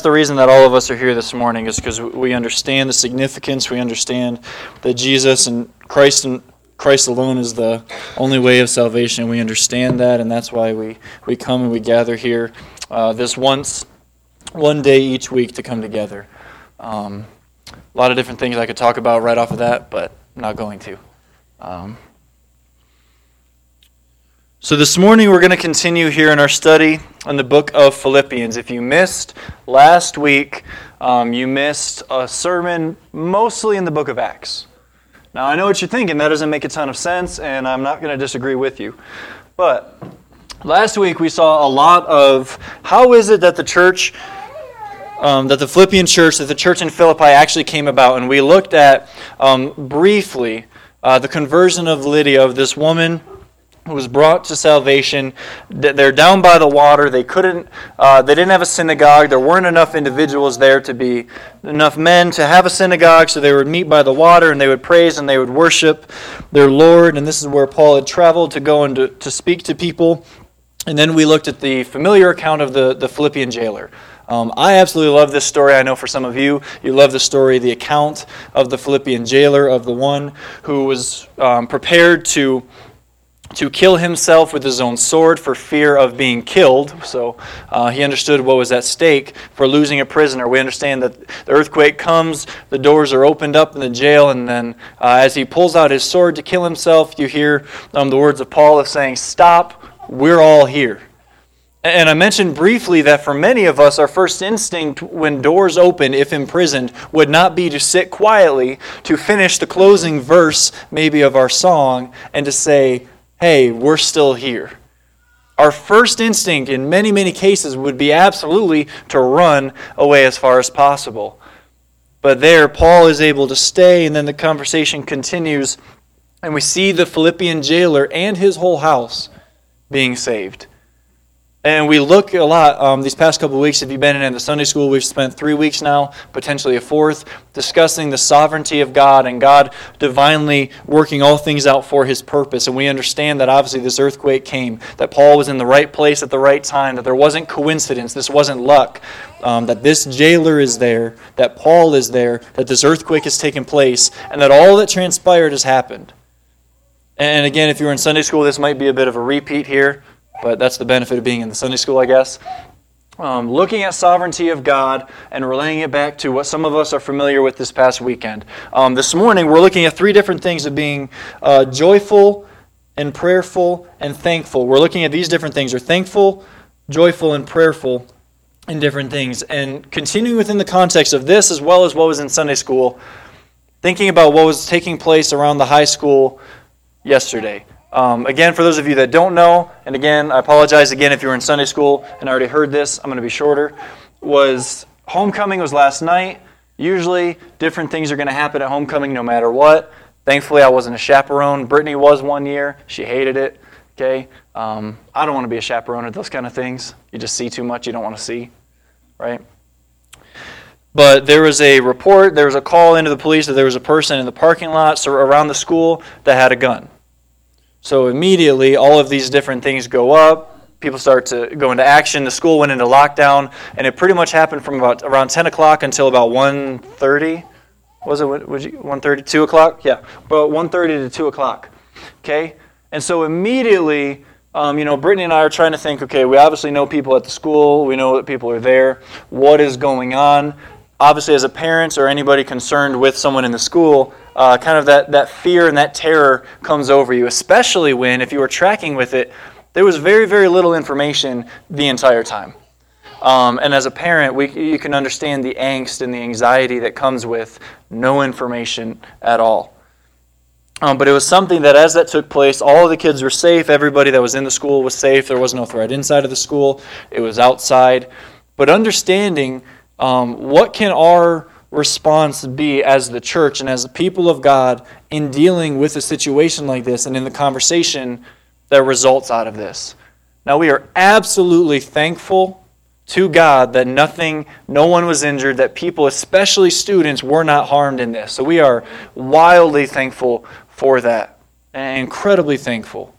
the reason that all of us are here this morning is because we understand the significance. We understand that Jesus and Christ and Christ alone is the only way of salvation. We understand that, and that's why we, we come and we gather here uh, this once, one day each week to come together. Um, a lot of different things I could talk about right off of that, but I'm not going to. Um, so, this morning we're going to continue here in our study on the book of Philippians. If you missed last week, um, you missed a sermon mostly in the book of Acts. Now, I know what you're thinking. That doesn't make a ton of sense, and I'm not going to disagree with you. But last week we saw a lot of how is it that the church, um, that the Philippian church, that the church in Philippi actually came about. And we looked at um, briefly uh, the conversion of Lydia, of this woman was brought to salvation. They're down by the water. They couldn't. Uh, they didn't have a synagogue. There weren't enough individuals there to be enough men to have a synagogue. So they would meet by the water and they would praise and they would worship their Lord. And this is where Paul had traveled to go and to, to speak to people. And then we looked at the familiar account of the, the Philippian jailer. Um, I absolutely love this story. I know for some of you, you love the story, the account of the Philippian jailer, of the one who was um, prepared to to kill himself with his own sword for fear of being killed. So uh, he understood what was at stake for losing a prisoner. We understand that the earthquake comes, the doors are opened up in the jail, and then uh, as he pulls out his sword to kill himself, you hear um, the words of Paul of saying, Stop, we're all here. And I mentioned briefly that for many of us, our first instinct when doors open, if imprisoned, would not be to sit quietly, to finish the closing verse, maybe, of our song, and to say, hey, we're still here. Our first instinct in many, many cases would be absolutely to run away as far as possible. But there, Paul is able to stay, and then the conversation continues, and we see the Philippian jailer and his whole house being saved. And we look a lot um, these past couple weeks. If you've been in the Sunday school, we've spent three weeks now, potentially a fourth, discussing the sovereignty of God and God divinely working all things out for His purpose. And we understand that obviously this earthquake came, that Paul was in the right place at the right time, that there wasn't coincidence, this wasn't luck, um, that this jailer is there, that Paul is there, that this earthquake has taken place, and that all that transpired has happened. And again, if you were in Sunday school, this might be a bit of a repeat here but that's the benefit of being in the Sunday school, I guess. Um, looking at sovereignty of God and relaying it back to what some of us are familiar with this past weekend. Um, this morning, we're looking at three different things of being uh, joyful and prayerful and thankful. We're looking at these different things. We're thankful, joyful, and prayerful in different things. And continuing within the context of this, as well as what was in Sunday school, thinking about what was taking place around the high school yesterday. Um, again, for those of you that don't know, and again, I apologize again if you were in Sunday school and already heard this, I'm going to be shorter. Was homecoming was last night. Usually, different things are going to happen at homecoming no matter what. Thankfully, I wasn't a chaperone. Brittany was one year. She hated it. Okay, um, I don't want to be a chaperone at those kind of things. You just see too much you don't want to see, right? But there was a report, there was a call into the police that there was a person in the parking lot around the school that had a gun. So immediately, all of these different things go up. People start to go into action. The school went into lockdown, and it pretty much happened from about around 10 o'clock until about 1.30. Was it would you, 1.30, 2 o'clock? Yeah, about 1.30 to 2 o'clock. Okay? And so immediately, um, you know, Brittany and I are trying to think, okay, we obviously know people at the school. We know that people are there. What is going on? Obviously, as a parent or anybody concerned with someone in the school, uh, kind of that, that fear and that terror comes over you, especially when, if you were tracking with it, there was very, very little information the entire time. Um, and as a parent, we, you can understand the angst and the anxiety that comes with no information at all. Um, but it was something that as that took place, all the kids were safe. Everybody that was in the school was safe. There was no threat inside of the school, it was outside. But understanding um, what can our response be as the church and as the people of God in dealing with a situation like this and in the conversation that results out of this. Now, we are absolutely thankful to God that nothing, no one was injured, that people, especially students, were not harmed in this. So we are wildly thankful for that, and incredibly thankful.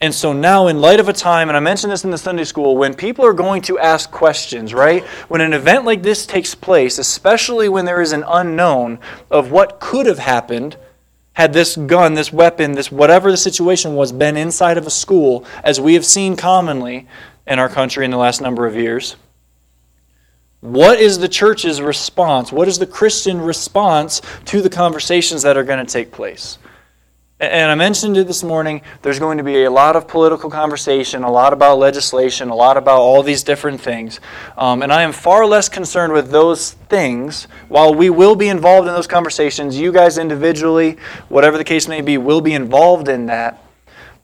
And so now, in light of a time, and I mentioned this in the Sunday school, when people are going to ask questions, right? When an event like this takes place, especially when there is an unknown of what could have happened had this gun, this weapon, this whatever the situation was, been inside of a school, as we have seen commonly in our country in the last number of years. What is the church's response? What is the Christian response to the conversations that are going to take place? And I mentioned it this morning, there's going to be a lot of political conversation, a lot about legislation, a lot about all these different things. Um, and I am far less concerned with those things. While we will be involved in those conversations, you guys individually, whatever the case may be, will be involved in that.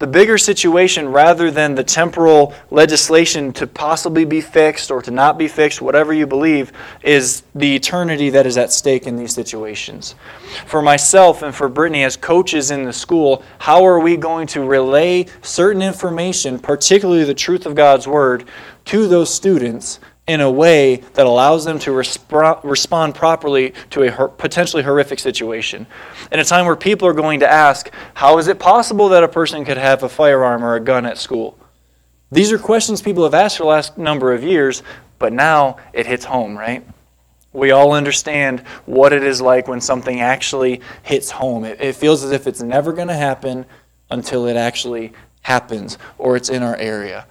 The bigger situation, rather than the temporal legislation to possibly be fixed or to not be fixed, whatever you believe, is the eternity that is at stake in these situations. For myself and for Brittany, as coaches in the school, how are we going to relay certain information, particularly the truth of God's Word, to those students in a way that allows them to resp- respond properly to a her- potentially horrific situation. In a time where people are going to ask, how is it possible that a person could have a firearm or a gun at school? These are questions people have asked for the last number of years, but now it hits home, right? We all understand what it is like when something actually hits home. It, it feels as if it's never going to happen until it actually happens or it's in our area.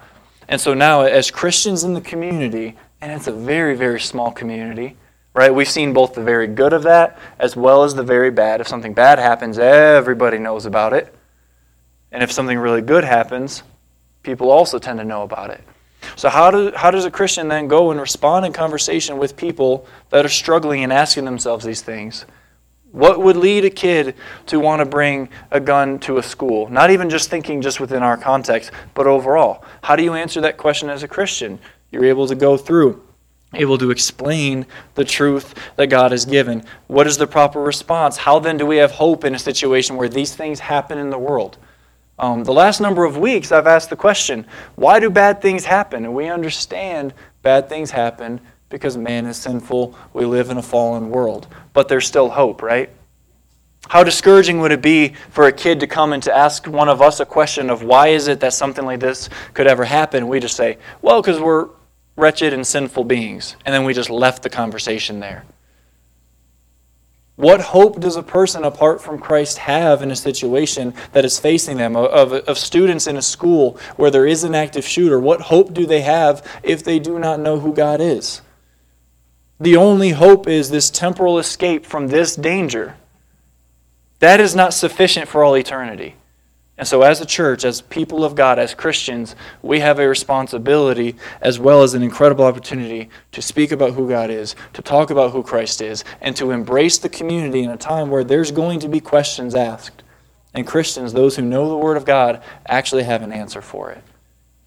And so now, as Christians in the community, and it's a very, very small community, right? We've seen both the very good of that as well as the very bad. If something bad happens, everybody knows about it. And if something really good happens, people also tend to know about it. So, how, do, how does a Christian then go and respond in conversation with people that are struggling and asking themselves these things? What would lead a kid to want to bring a gun to a school? Not even just thinking just within our context, but overall. How do you answer that question as a Christian? You're able to go through, able to explain the truth that God has given. What is the proper response? How then do we have hope in a situation where these things happen in the world? Um, the last number of weeks, I've asked the question why do bad things happen? And we understand bad things happen because man is sinful. We live in a fallen world. But there's still hope, right? How discouraging would it be for a kid to come and to ask one of us a question of why is it that something like this could ever happen? We just say, well, because we're wretched and sinful beings. And then we just left the conversation there. What hope does a person apart from Christ have in a situation that is facing them, of, of, students in a school where there is an active shooter? What hope do they have if they do not know who God is? The only hope is this temporal escape from this danger. That is not sufficient for all eternity. And so, as a church, as people of God, as Christians, we have a responsibility as well as an incredible opportunity to speak about who God is, to talk about who Christ is, and to embrace the community in a time where there's going to be questions asked. And Christians, those who know the Word of God, actually have an answer for it.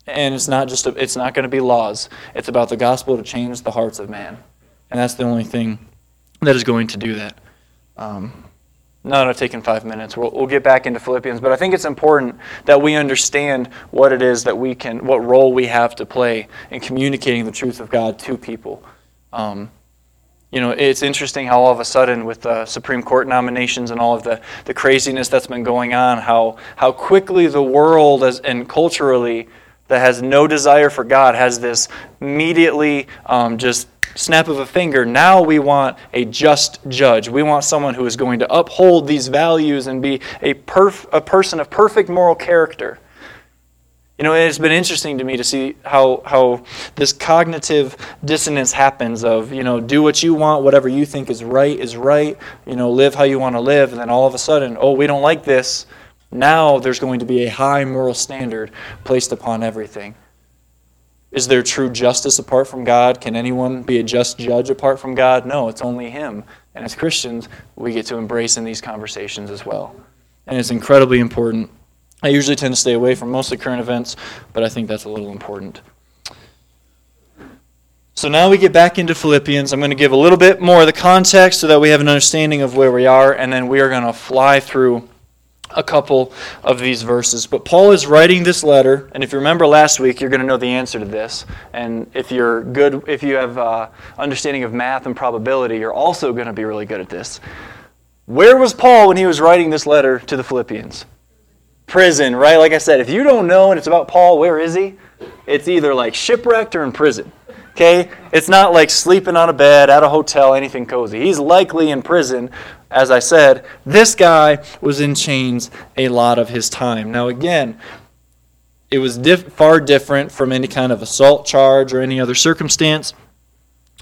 And it's not just a, it's not going to be laws. It's about the gospel to change the hearts of man. And that's the only thing that is going to do that. Um, no, it's taken five minutes. We'll, we'll get back into Philippians, but I think it's important that we understand what it is that we can, what role we have to play in communicating the truth of God to people. Um, you know, it's interesting how all of a sudden, with the Supreme Court nominations and all of the, the craziness that's been going on, how, how quickly the world as, and culturally that has no desire for God has this immediately um, just snap of a finger, now we want a just judge. We want someone who is going to uphold these values and be a, perf- a person of perfect moral character. You know, it's been interesting to me to see how, how this cognitive dissonance happens of, you know, do what you want, whatever you think is right is right, you know, live how you want to live, and then all of a sudden, oh, we don't like this. Now there's going to be a high moral standard placed upon everything. Is there true justice apart from God? Can anyone be a just judge apart from God? No, it's only Him. And as Christians, we get to embrace in these conversations as well. And it's incredibly important. I usually tend to stay away from most of the current events, but I think that's a little important. So now we get back into Philippians. I'm going to give a little bit more of the context so that we have an understanding of where we are, and then we are going to fly through a couple of these verses. But Paul is writing this letter, and if you remember last week, you're going to know the answer to this. And if you're good, if you have uh, understanding of math and probability, you're also going to be really good at this. Where was Paul when he was writing this letter to the Philippians? prison, right? Like I said, if you don't know and it's about Paul, where is he? It's either like shipwrecked or in prison. Okay? It's not like sleeping on a bed at a hotel, anything cozy. He's likely in prison. As I said, this guy was in chains a lot of his time. Now, again, it was diff- far different from any kind of assault charge or any other circumstance.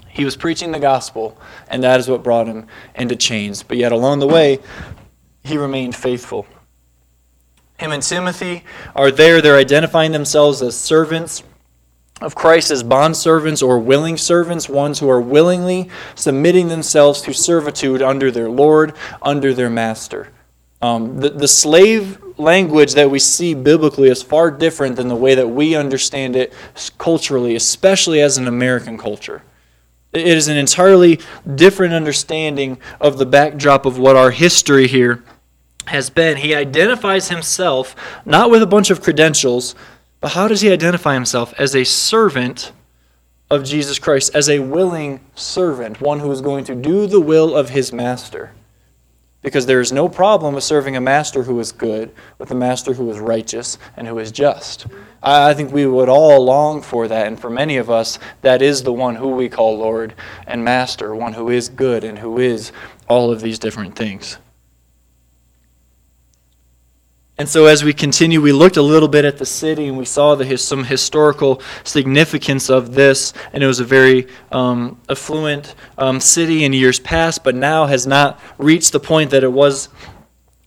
He was preaching the gospel, and that is what brought him into chains. But yet, along the way, he remained faithful. Him and Timothy are there. They're identifying themselves as servants of Christ as bondservants or willing servants, ones who are willingly submitting themselves to servitude under their Lord, under their master. Um, the, the slave language that we see biblically is far different than the way that we understand it culturally, especially as an American culture. It is an entirely different understanding of the backdrop of what our history here has been. He identifies himself not with a bunch of credentials, but how does he identify himself? As a servant of Jesus Christ, as a willing servant, one who is going to do the will of his master. Because there is no problem with serving a master who is good, with a master who is righteous and who is just. I think we would all long for that, and for many of us, that is the one who we call Lord and Master, one who is good and who is all of these different things. And so, as we continue, we looked a little bit at the city and we saw the, some historical significance of this. And it was a very um, affluent um, city in years past, but now has not reached the point that it was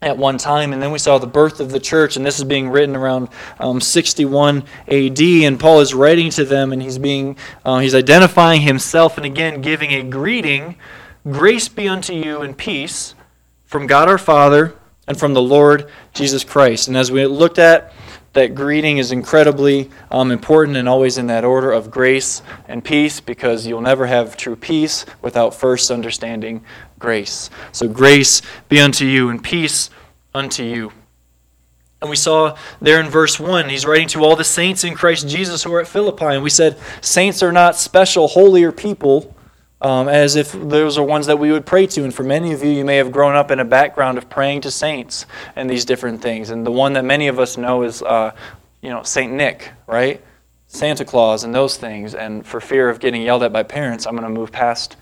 at one time. And then we saw the birth of the church, and this is being written around um, 61 AD. And Paul is writing to them, and he's being uh, he's identifying himself, and again giving a greeting: "Grace be unto you and peace from God our Father." And from the Lord Jesus Christ. And as we looked at, that greeting is incredibly um, important and always in that order of grace and peace because you'll never have true peace without first understanding grace. So, grace be unto you and peace unto you. And we saw there in verse 1, he's writing to all the saints in Christ Jesus who are at Philippi. And we said, saints are not special, holier people um, as if those are ones that we would pray to. And for many of you, you may have grown up in a background of praying to saints and these different things. And the one that many of us know is, uh, you know, Saint Nick, right? Santa Claus and those things. And for fear of getting yelled at by parents, I'm going to move past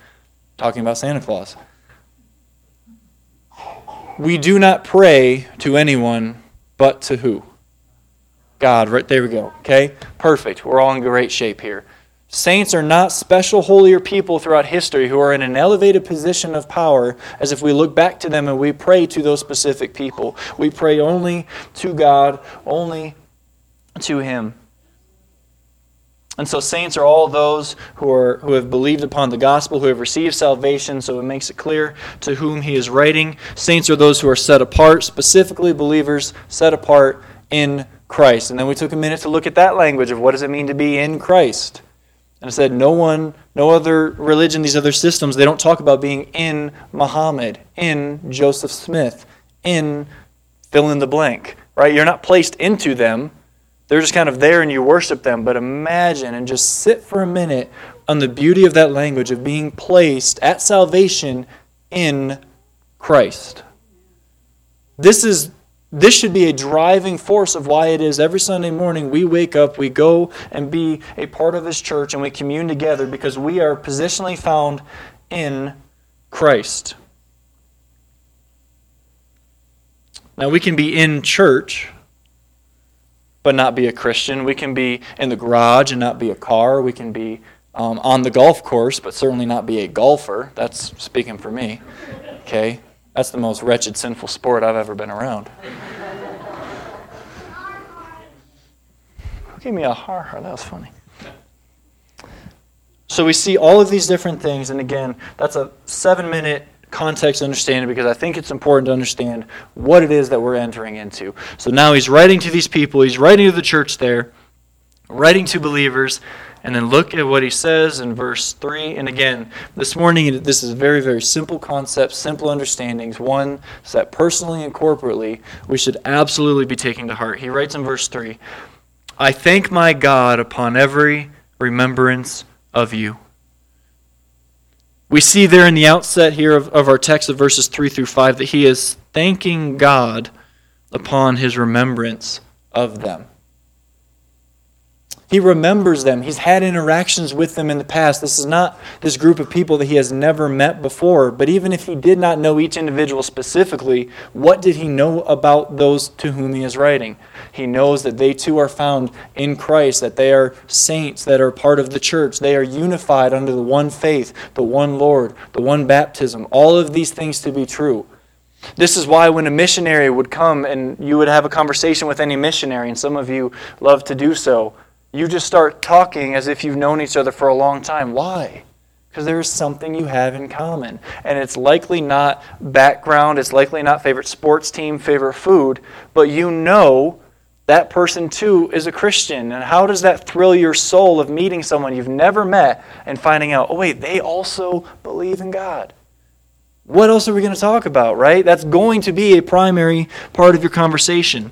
talking about Santa Claus. We do not pray to anyone but to who? God, right there we go. Okay? Perfect. We're all in great shape here. Saints are not special, holier people throughout history who are in an elevated position of power, as if we look back to them and we pray to those specific people. We pray only to God, only to Him. And so saints are all those who are who have believed upon the gospel, who have received salvation, so it makes it clear to whom he is writing. Saints are those who are set apart, specifically believers set apart in Christ. And then we took a minute to look at that language of what does it mean to be in Christ. And I said, no one, no other religion, these other systems, they don't talk about being in Muhammad, in Joseph Smith, in fill in the blank, right? You're not placed into them. They're just kind of there and you worship them. But imagine and just sit for a minute on the beauty of that language of being placed at salvation in Christ. This is this should be a driving force of why it is every Sunday morning we wake up, we go and be a part of this church, and we commune together because we are positionally found in Christ. Now, we can be in church, but not be a Christian. We can be in the garage and not be a car. We can be um, on the golf course, but certainly not be a golfer. That's speaking for me. Okay? That's the most wretched, sinful sport I've ever been around. Give me a har har. That was funny. So we see all of these different things, and again, that's a seven minute context understanding because I think it's important to understand what it is that we're entering into. So now he's writing to these people, he's writing to the church there, writing to believers, and then look at what he says in verse 3. And again, this morning, this is a very, very simple concepts, simple understandings, one that personally and corporately we should absolutely be taking to heart. He writes in verse 3 I thank my God upon every remembrance of you. We see there in the outset here of, of our text of verses 3 through 5 that he is thanking God upon his remembrance of them. He remembers them. He's had interactions with them in the past. This is not this group of people that he has never met before. But even if he did not know each individual specifically, what did he know about those to whom he is writing? He knows that they too are found in Christ, that they are saints that are part of the church. They are unified under the one faith, the one Lord, the one baptism. All of these things to be true. This is why when a missionary would come and you would have a conversation with any missionary, and some of you love to do so, you just start talking as if you've known each other for a long time. Why? Because there is something you have in common. And it's likely not background, it's likely not favorite sports team, favorite food, but you know that person too is a Christian. And how does that thrill your soul of meeting someone you've never met and finding out, oh, wait, they also believe in God? What else are we going to talk about, right? That's going to be a primary part of your conversation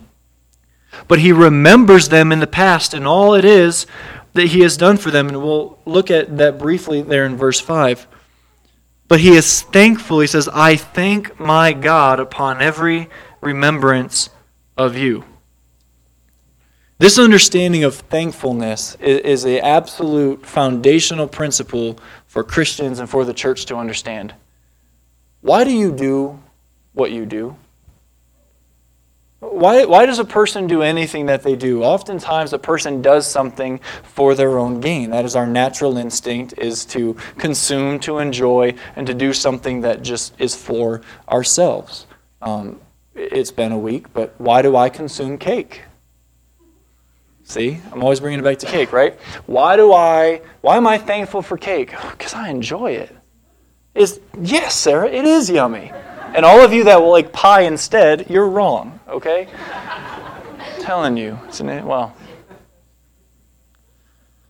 but he remembers them in the past and all it is that he has done for them. And we'll look at that briefly there in verse 5. But he is thankful. He says, I thank my God upon every remembrance of you. This understanding of thankfulness is an absolute foundational principle for Christians and for the church to understand. Why do you do what you do? Why, why does a person do anything that they do? Oftentimes a person does something for their own gain. That is our natural instinct is to consume, to enjoy, and to do something that just is for ourselves. Um, it's been a week, but why do I consume cake? See, I'm always bringing it back to cake, right? Why do I, why am I thankful for cake? Because I enjoy it. Is yes, Sarah, it is yummy. And all of you that will like pie instead, you're wrong, okay? I'm telling you, isn't it? Well.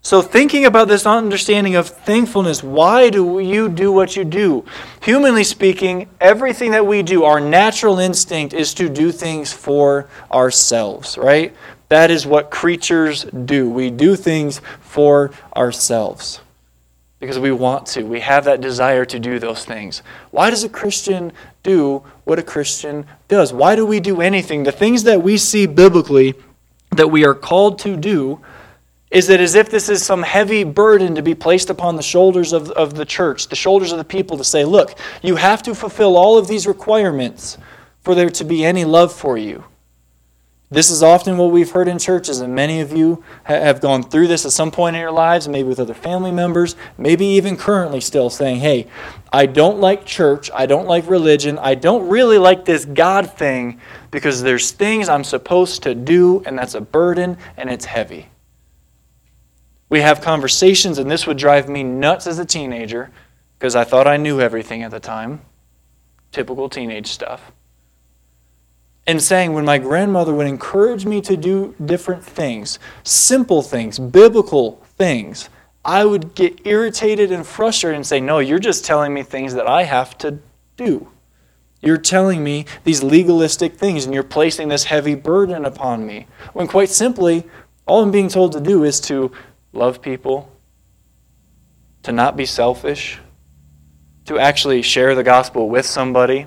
So, thinking about this understanding of thankfulness, why do you do what you do? Humanly speaking, everything that we do, our natural instinct is to do things for ourselves, right? That is what creatures do. We do things for ourselves because we want to. We have that desire to do those things. Why does a Christian do what a Christian does? Why do we do anything? The things that we see biblically that we are called to do is that as if this is some heavy burden to be placed upon the shoulders of, of the church, the shoulders of the people to say, look, you have to fulfill all of these requirements for there to be any love for you. This is often what we've heard in churches, and many of you have gone through this at some point in your lives, maybe with other family members, maybe even currently still saying, Hey, I don't like church, I don't like religion, I don't really like this God thing because there's things I'm supposed to do, and that's a burden and it's heavy. We have conversations, and this would drive me nuts as a teenager because I thought I knew everything at the time. Typical teenage stuff and saying when my grandmother would encourage me to do different things, simple things, biblical things, I would get irritated and frustrated and say, No, you're just telling me things that I have to do. You're telling me these legalistic things and you're placing this heavy burden upon me. When quite simply, all I'm being told to do is to love people, to not be selfish, to actually share the gospel with somebody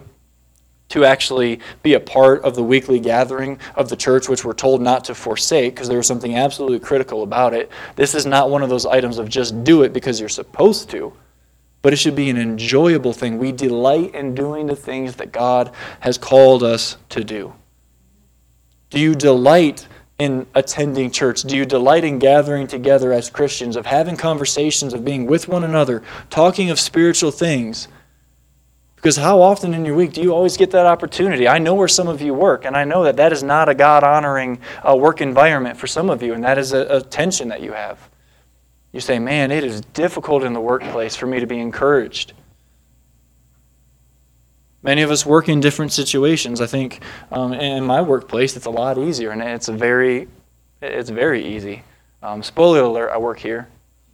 to actually be a part of the weekly gathering of the church, which we're told not to forsake because there was something absolutely critical about it. This is not one of those items of just do it because you're supposed to, but it should be an enjoyable thing. We delight in doing the things that God has called us to do. Do you delight in attending church? Do you delight in gathering together as Christians, of having conversations, of being with one another, talking of spiritual things? Because how often in your week do you always get that opportunity? I know where some of you work, and I know that that is not a God honoring uh, work environment for some of you, and that is a, a tension that you have. You say, man, it is difficult in the workplace for me to be encouraged. Many of us work in different situations. I think um, in my workplace, it's a lot easier, and it's very, it's very easy. Um, spoiler alert: I work here,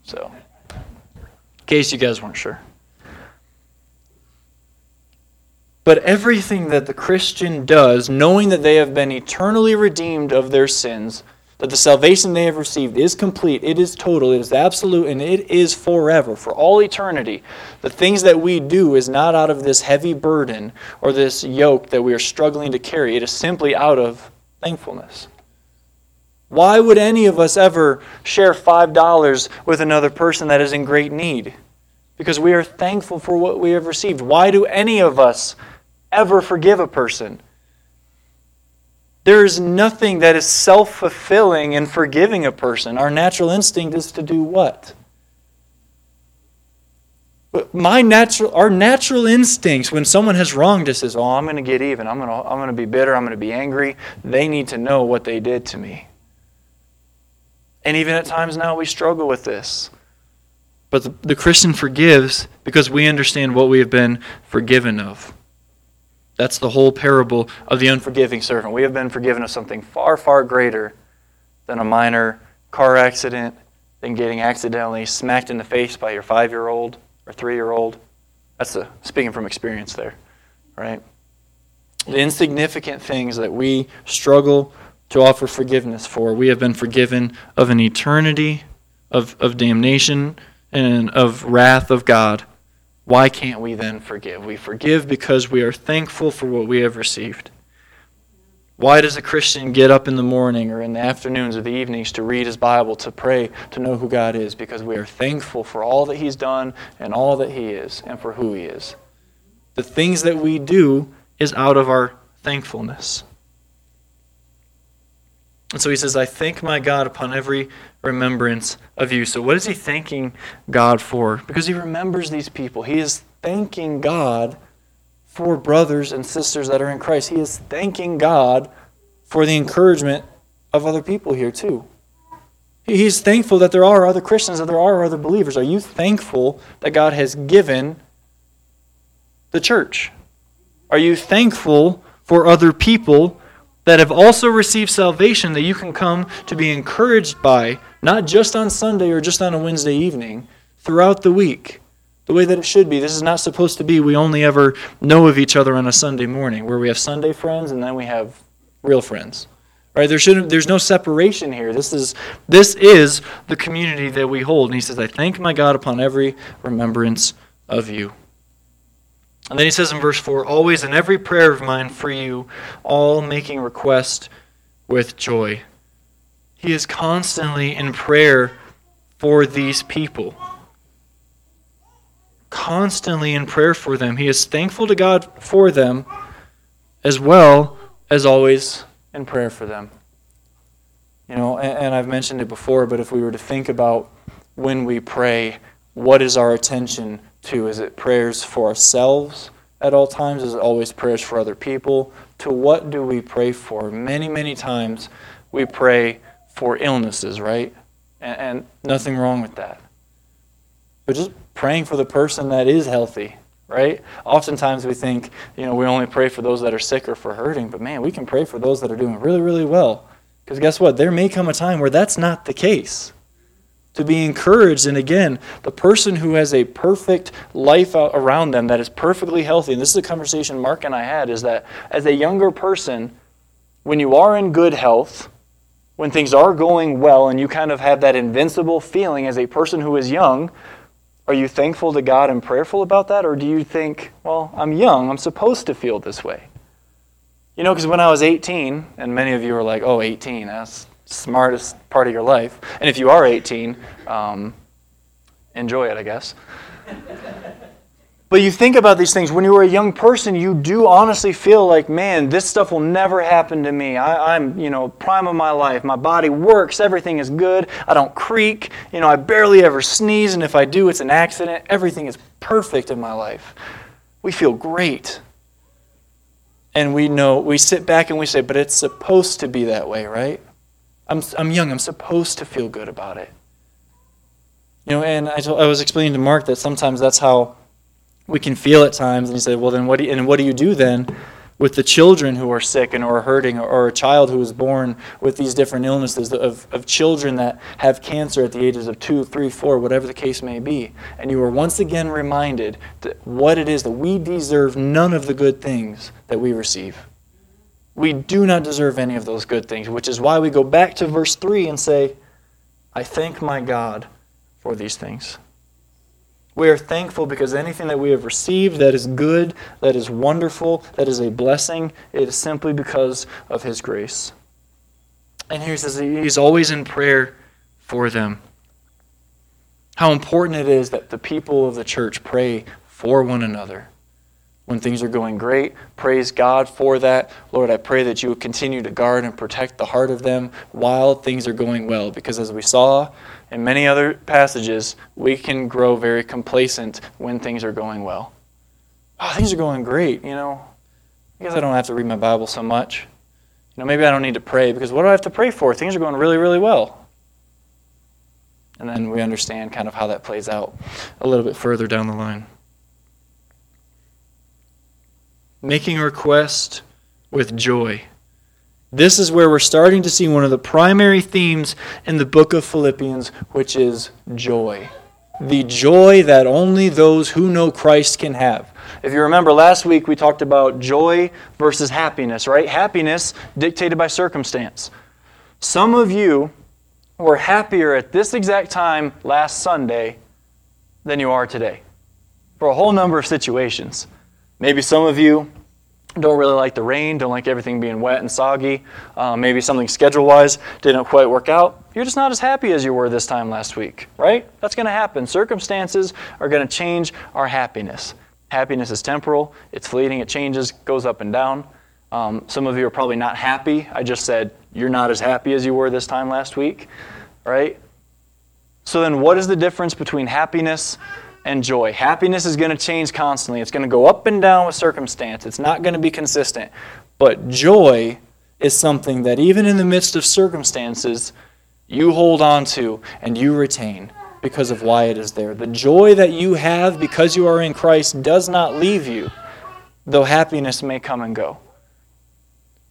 so in case you guys weren't sure. But everything that the Christian does, knowing that they have been eternally redeemed of their sins, that the salvation they have received is complete, it is total, it is absolute, and it is forever, for all eternity. The things that we do is not out of this heavy burden or this yoke that we are struggling to carry, it is simply out of thankfulness. Why would any of us ever share $5 with another person that is in great need? Because we are thankful for what we have received. Why do any of us ever forgive a person? There is nothing that is self fulfilling in forgiving a person. Our natural instinct is to do what? My natural, our natural instincts when someone has wronged us is, oh, I'm going to get even. I'm going to, I'm going to be bitter. I'm going to be angry. They need to know what they did to me. And even at times now we struggle with this. But the, the Christian forgives because we understand what we have been forgiven of. That's the whole parable of the unforgiving servant. We have been forgiven of something far, far greater than a minor car accident, than getting accidentally smacked in the face by your five year old or three year old. That's speaking from experience there, right? The insignificant things that we struggle to offer forgiveness for. We have been forgiven of an eternity of, of damnation and of wrath of God why can't we then forgive? We forgive because we are thankful for what we have received. Why does a Christian get up in the morning or in the afternoons or the evenings to read his Bible, to pray, to know who God is? Because we are thankful for all that he's done and all that he is and for who he is. The things that we do is out of our thankfulness. And so he says, I thank my God upon every remembrance of you. So, what is he thanking God for? Because he remembers these people. He is thanking God for brothers and sisters that are in Christ. He is thanking God for the encouragement of other people here, too. He's thankful that there are other Christians, that there are other believers. Are you thankful that God has given the church? Are you thankful for other people that have also received salvation that you can come to be encouraged by, not just on Sunday or just on a Wednesday evening, throughout the week, the way that it should be. This is not supposed to be we only ever know of each other on a Sunday morning, where we have Sunday friends and then we have real friends. Right? There shouldn't there's no separation here. This is this is the community that we hold. And he says, I thank my God upon every remembrance of you. And then he says in verse 4 Always in every prayer of mine for you, all making request with joy. He is constantly in prayer for these people. Constantly in prayer for them. He is thankful to God for them, as well as always in prayer for them. You know, and, and I've mentioned it before, but if we were to think about when we pray, what is our attention to? Is it prayers for ourselves at all times? Is it always prayers for other people? To what do we pray for? Many, many times we pray for illnesses, right? And, and nothing wrong with that. But just praying for the person that is healthy, right? Oftentimes we think, you know, we only pray for those that are sick or for hurting, but man, we can pray for those that are doing really, really well. Because guess what? There may come a time where that's not the case to be encouraged. And again, the person who has a perfect life around them that is perfectly healthy, and this is a conversation Mark and I had, is that as a younger person, when you are in good health, when things are going well, and you kind of have that invincible feeling as a person who is young, are you thankful to God and prayerful about that? Or do you think, well, I'm young, I'm supposed to feel this way? You know, because when I was 18, and many of you are like, oh, 18, that's smartest part of your life. And if you are 18, um, enjoy it, I guess. But you think about these things. When you are a young person, you do honestly feel like, man, this stuff will never happen to me. I, am you know, prime of my life. My body works. Everything is good. I don't creak. You know, I barely ever sneeze. And if I do, it's an accident. Everything is perfect in my life. We feel great. And we know, we sit back and we say, but it's supposed to be that way, right? I'm, I'm young. I'm supposed to feel good about it. You know, and I, told, I was explaining to Mark that sometimes that's how we can feel at times. And he said, well, then what do you, and what do you do then with the children who are sick and or hurting or, or a child who is born with these different illnesses of, of children that have cancer at the ages of two, three, four, whatever the case may be. And you are once again reminded that what it is that we deserve none of the good things that we receive. We do not deserve any of those good things, which is why we go back to verse 3 and say, I thank my God for these things. We are thankful because anything that we have received that is good, that is wonderful, that is a blessing, it is simply because of His grace. And here he says he's always in prayer for them. How important it is that the people of the church pray for one another. When things are going great, praise God for that. Lord, I pray that you would continue to guard and protect the heart of them while things are going well. Because as we saw in many other passages, we can grow very complacent when things are going well. Oh, things are going great, you know. I guess I don't have to read my Bible so much. You know, maybe I don't need to pray because what do I have to pray for? Things are going really, really well. And then we understand kind of how that plays out a little bit further down the line. Making a request with joy. This is where we're starting to see one of the primary themes in the book of Philippians, which is joy. The joy that only those who know Christ can have. If you remember last week, we talked about joy versus happiness, right? Happiness dictated by circumstance. Some of you were happier at this exact time last Sunday than you are today for a whole number of situations. Maybe some of you don't really like the rain, don't like everything being wet and soggy. Uh, maybe something schedule wise didn't quite work out. You're just not as happy as you were this time last week, right? That's going to happen. Circumstances are going to change our happiness. Happiness is temporal, it's fleeting, it changes, goes up and down. Um, some of you are probably not happy. I just said you're not as happy as you were this time last week, right? So then, what is the difference between happiness and joy. Happiness is going to change constantly. It's going to go up and down with circumstance. It's not going to be consistent. But joy is something that even in the midst of circumstances, you hold on to and you retain because of why it is there. The joy that you have because you are in Christ does not leave you, though happiness may come and go.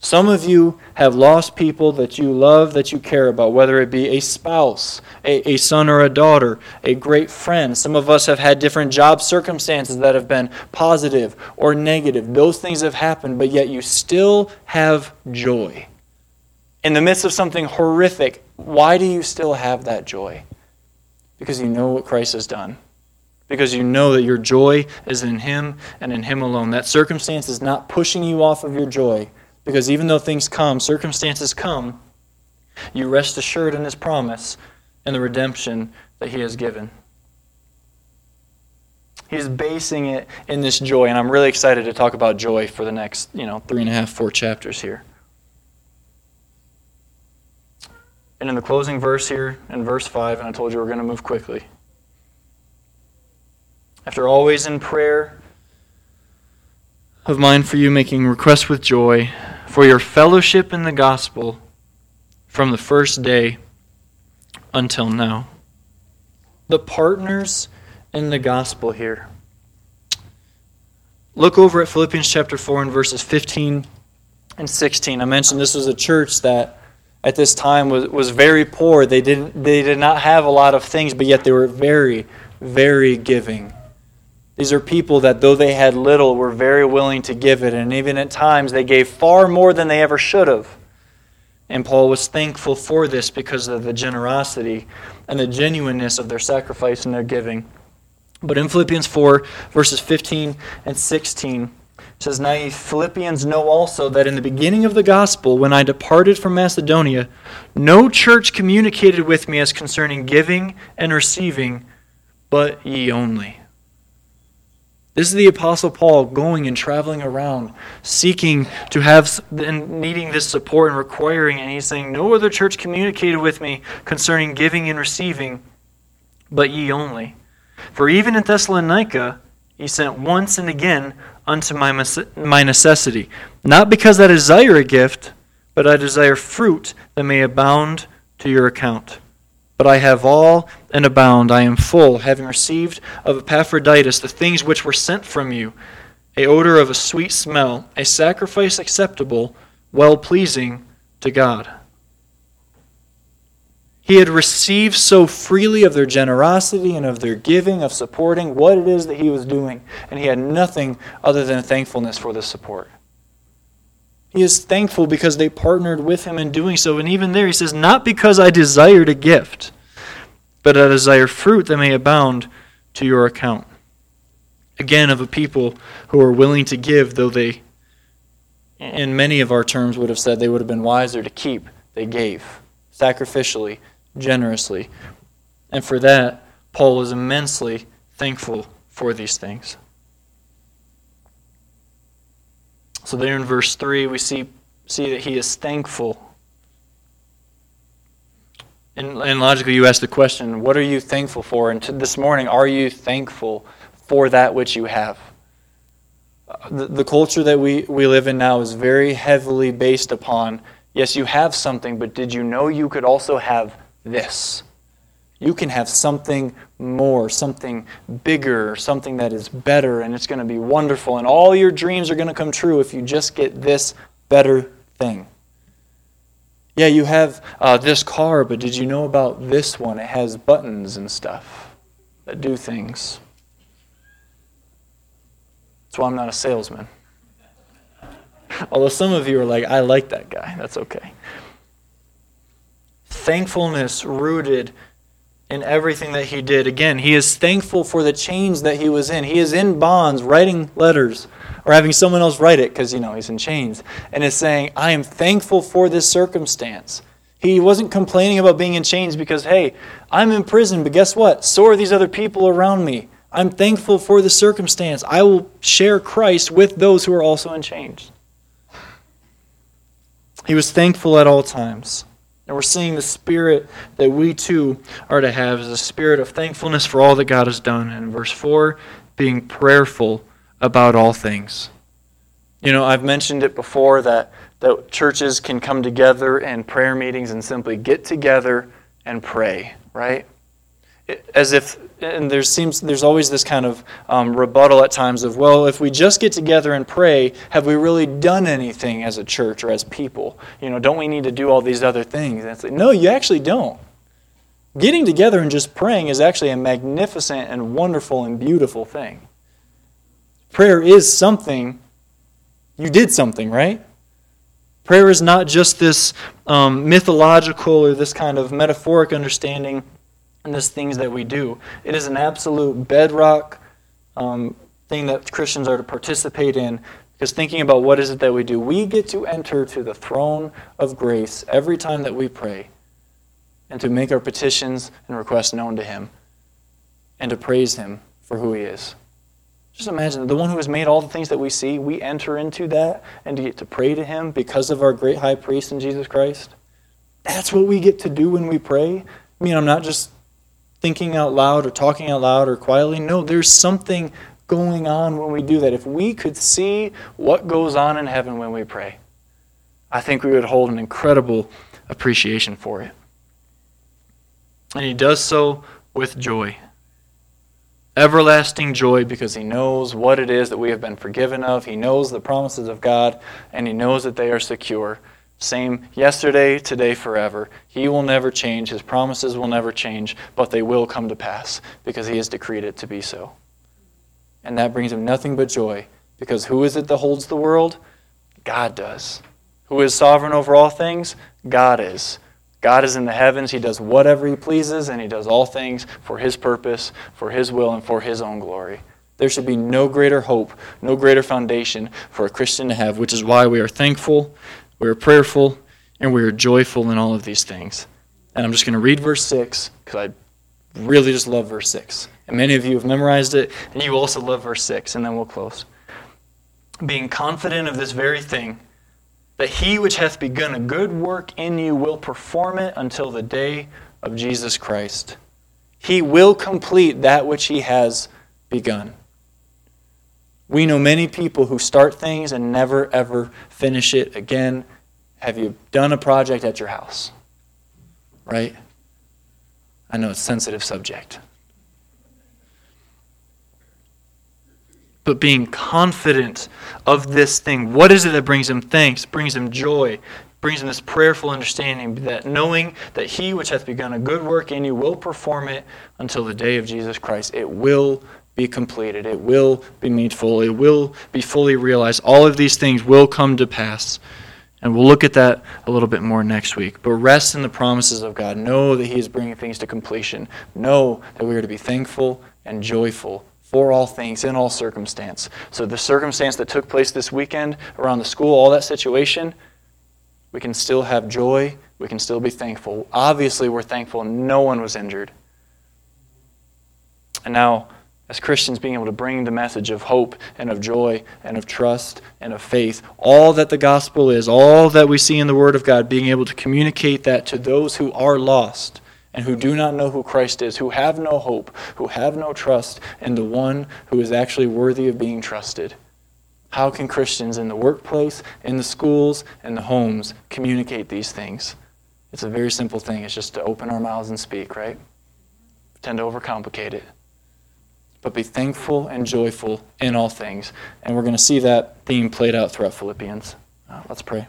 Some of you have lost people that you love, that you care about, whether it be a spouse, a, a, son or a daughter, a great friend. Some of us have had different job circumstances that have been positive or negative. Those things have happened, but yet you still have joy. In the midst of something horrific, why do you still have that joy? Because you know what Christ has done. Because you know that your joy is in Him and in Him alone. That circumstance is not pushing you off of your joy because even though things come, circumstances come, you rest assured in His promise and the redemption that He has given. He's basing it in this joy, and I'm really excited to talk about joy for the next, you know, three and a half, four chapters here. And in the closing verse here, in verse 5, and I told you we're going to move quickly. After always in prayer of mine for you, making requests with joy, for your fellowship in the gospel from the first day until now. The partners in the gospel here. Look over at Philippians chapter 4 and verses 15 and 16. I mentioned this was a church that at this time was, was very poor. They didn't they did not have a lot of things, but yet they were very, very giving. These are people that, though they had little, were very willing to give it, and even at times they gave far more than they ever should have. And Paul was thankful for this because of the generosity and the genuineness of their sacrifice and their giving. But in Philippians 4, verses 15 and 16, it says, Now ye Philippians know also that in the beginning of the gospel, when I departed from Macedonia, no church communicated with me as concerning giving and receiving, but ye only. This is the Apostle Paul going and traveling around, seeking to have and needing this support and requiring, and he's saying, No other church communicated with me concerning giving and receiving, but ye only. For even in Thessalonica, he sent once and again unto my, my necessity, not because I desire a gift, but I desire fruit that may abound to your account. But I have all and abound. I am full, having received of Epaphroditus the things which were sent from you a odor of a sweet smell, a sacrifice acceptable, well pleasing to God. He had received so freely of their generosity and of their giving, of supporting what it is that he was doing, and he had nothing other than thankfulness for this support. He is thankful because they partnered with him in doing so. And even there, he says, Not because I desired a gift, but I desire fruit that may abound to your account. Again, of a people who are willing to give, though they, in many of our terms, would have said they would have been wiser to keep, they gave sacrificially, generously. And for that, Paul is immensely thankful for these things. So there in verse 3, we see, see that he is thankful. And, and logically, you ask the question, what are you thankful for? And to, this morning, are you thankful for that which you have? Uh, the, the culture that we, we live in now is very heavily based upon yes, you have something, but did you know you could also have this? You can have something more, something bigger, something that is better, and it's going to be wonderful. And all your dreams are going to come true if you just get this better thing. Yeah, you have uh, this car, but did you know about this one? It has buttons and stuff that do things. That's why I'm not a salesman. Although some of you are like, I like that guy. That's okay. Thankfulness rooted in everything that he did. Again, he is thankful for the chains that he was in. He is in bonds, writing letters, or having someone else write it because, you know, he's in chains. And is saying, I am thankful for this circumstance. He wasn't complaining about being in chains because, hey, I'm in prison, but guess what? So are these other people around me. I'm thankful for the circumstance. I will share Christ with those who are also in chains. He was thankful at all times. And we're seeing the spirit that we too are to have is a spirit of thankfulness for all that God has done. And in verse 4, being prayerful about all things. You know, I've mentioned it before that, that churches can come together in prayer meetings and simply get together and pray, right? As if and there seems there's always this kind of um, rebuttal at times of well if we just get together and pray have we really done anything as a church or as people? You know don't we need to do all these other things? And it's like no you actually don't. Getting together and just praying is actually a magnificent and wonderful and beautiful thing. Prayer is something. You did something right? Prayer is not just this um, mythological or this kind of metaphoric understanding and these things that we do. It is an absolute bedrock um, thing that Christians are to participate in because thinking about what is it that we do, we get to enter to the throne of grace every time that we pray and to make our petitions and requests known to Him and to praise Him for who He is. Just imagine the one who has made all the things that we see, we enter into that and to get to pray to Him because of our great high priest in Jesus Christ. That's what we get to do when we pray. I mean, I'm not just thinking out loud or talking out loud or quietly. No, there's something going on when we do that. If we could see what goes on in heaven when we pray, I think we would hold an incredible appreciation for it. And he does so with joy. Everlasting joy because he knows what it is that we have been forgiven of. He knows the promises of God, and he knows that they are secure. Same yesterday, today, forever. He will never change. His promises will never change, but they will come to pass because He has decreed it to be so. And that brings Him nothing but joy because who is it that holds the world? God does. Who is sovereign over all things? God is. God is in the heavens. He does whatever He pleases, and He does all things for His purpose, for His will, and for His own glory. There should be no greater hope, no greater foundation for a Christian to have, which is why we are thankful we are prayerful, and we are joyful in all of these things. And I'm just going to read verse 6 because I really just love verse 6. And many of you have memorized it, and you also love verse 6, and then we'll close. Being confident of this very thing, that he which hath begun a good work in you will perform it until the day of Jesus Christ. He will complete that which he has begun. We know many people who start things and never ever finish it again. Have you done a project at your house? Right? I know it's a sensitive subject. But being confident of this thing, what is it that brings him thanks, brings him joy, brings him this prayerful understanding that knowing that he which hath begun a good work in you will perform it until the day of Jesus Christ. It will be completed. It will be made full. It will be fully realized. All of these things will come to pass And we'll look at that a little bit more next week. But rest in the promises of God. Know that He is bringing things to completion. Know that we are to be thankful and joyful for all things in all circumstance. So the circumstance that took place this weekend around the school, all that situation, we can still have joy. We can still be thankful. Obviously, we're thankful no one was injured. And now, as Christians, being able to bring the message of hope and of joy and of trust and of faith, all that the gospel is, all that we see in the Word of God, being able to communicate that to those who are lost and who do not know who Christ is, who have no hope, who have no trust in the one who is actually worthy of being trusted. How can Christians in the workplace, in the schools, in the homes communicate these things? It's a very simple thing. It's just to open our mouths and speak, right? Tend to overcomplicate it but be thankful and joyful in all things. And we're going to see that theme played out throughout Philippians. Uh, let's pray.